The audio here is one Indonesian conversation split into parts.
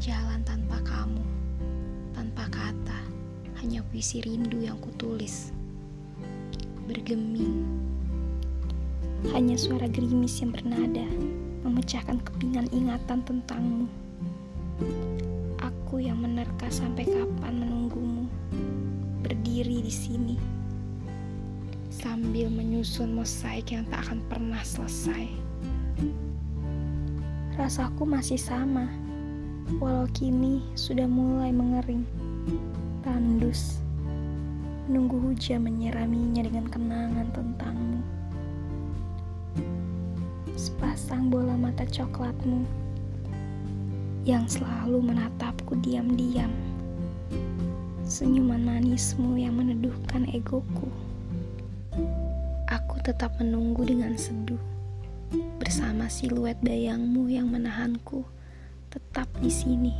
jalan tanpa kamu, tanpa kata, hanya puisi rindu yang kutulis. Bergeming, hanya suara gerimis yang bernada memecahkan kepingan ingatan tentangmu. Aku yang menerka sampai kapan menunggumu, berdiri di sini sambil menyusun mosaik yang tak akan pernah selesai. Rasaku masih sama walau kini sudah mulai mengering, tandus, menunggu hujan menyiraminya dengan kenangan tentangmu. Sepasang bola mata coklatmu yang selalu menatapku diam-diam. Senyuman manismu yang meneduhkan egoku. Aku tetap menunggu dengan seduh bersama siluet bayangmu yang menahanku tetap di sini.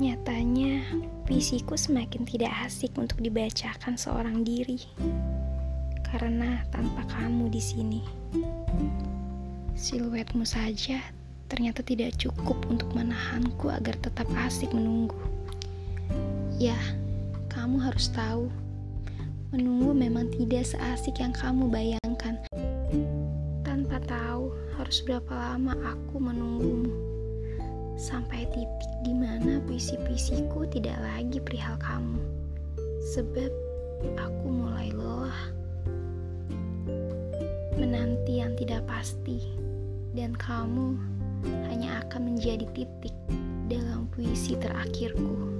Nyatanya, puisiku semakin tidak asik untuk dibacakan seorang diri karena tanpa kamu di sini. Siluetmu saja ternyata tidak cukup untuk menahanku agar tetap asik menunggu. Ya, kamu harus tahu, menunggu memang tidak seasik yang kamu bayangkan tanpa tahu harus berapa lama aku menunggumu. Sampai titik di mana puisi-puisiku tidak lagi perihal kamu. Sebab aku mulai lelah. Menanti yang tidak pasti dan kamu hanya akan menjadi titik dalam puisi terakhirku.